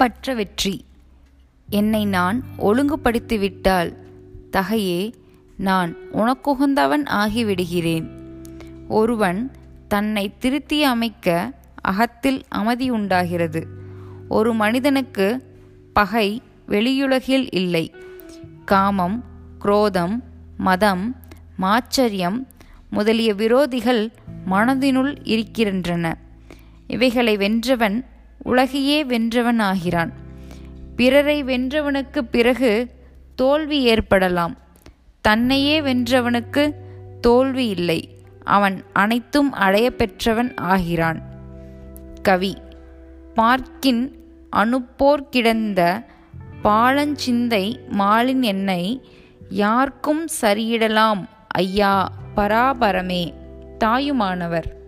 ஒப்பற்ற வெற்றி. என்னை நான் ஒழுங்குபடுத்திவிட்டால் தகையே நான் உனக்குகந்தவன் ஆகிவிடுகிறேன். ஒருவன் தன்னை திருத்தி அமைக்க அகத்தில் அமைதி உண்டாகிறது. ஒரு மனிதனுக்கு பகை வெளியுலகில் இல்லை. காமம் குரோதம் மதம் மாச்சரியம் முதலிய விரோதிகள் மனதினுள் இருக்கின்றன. இவைகளை வென்றவன் உலகையே வென்றவன் ஆகிறான் பிறரை வென்றவனுக்கு பிறகு தோல்வி ஏற்படலாம். தன்னையே வென்றவனுக்கு தோல்வி இல்லை. அவன் அனைத்தும் அடைய பெற்றவன் ஆகிறான். கவி. பார்க்கின் அனுப்போர் கிடந்த பாலஞ்சிந்தை மாலின் என்னை யார்க்கும் சரியிடலாம். ஐயா பராபரமே. தாயுமானவர்.